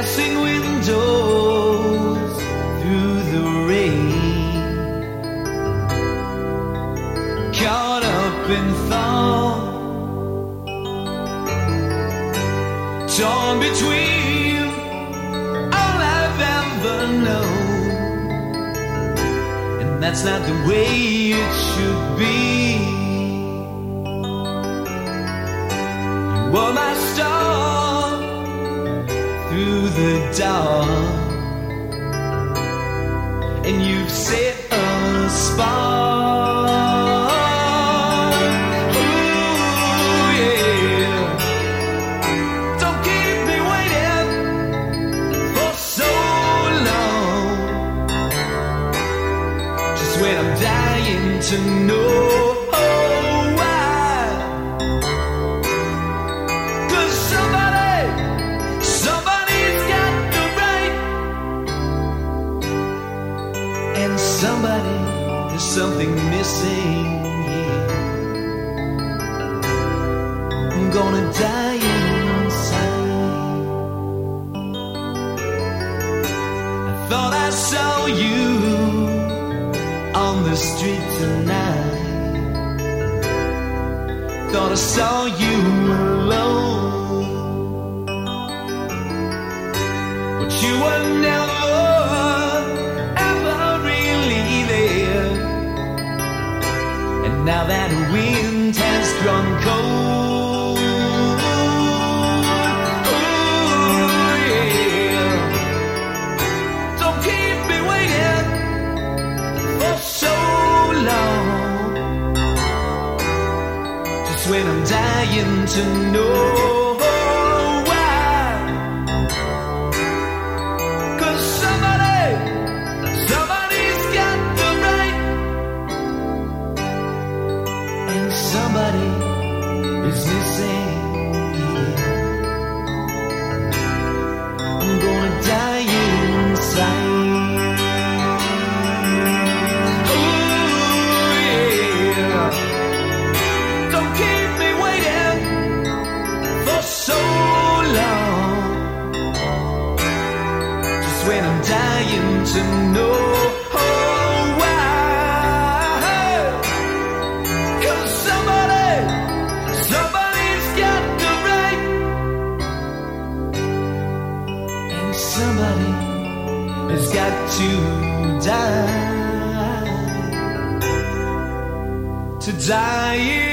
passing windows through the rain. Caught up in thought, torn between all I've ever known, and that's not the way it should be. You were my star the dark. And you've set a spark. Ooh, yeah. Don't keep me waiting for so long. Just when I'm dying to know And somebody, there's something missing here. I'm gonna die inside. I thought I saw you on the street tonight. Thought I saw you alone. But you were never, now that wind has grown cold. Ooh, yeah. Don't keep me waiting for so long. Just when I'm dying to know somebody is missing. I'm gonna die inside. Ooh, yeah. Don't keep me waiting for so long. Just when I'm dying to know has got to die. To die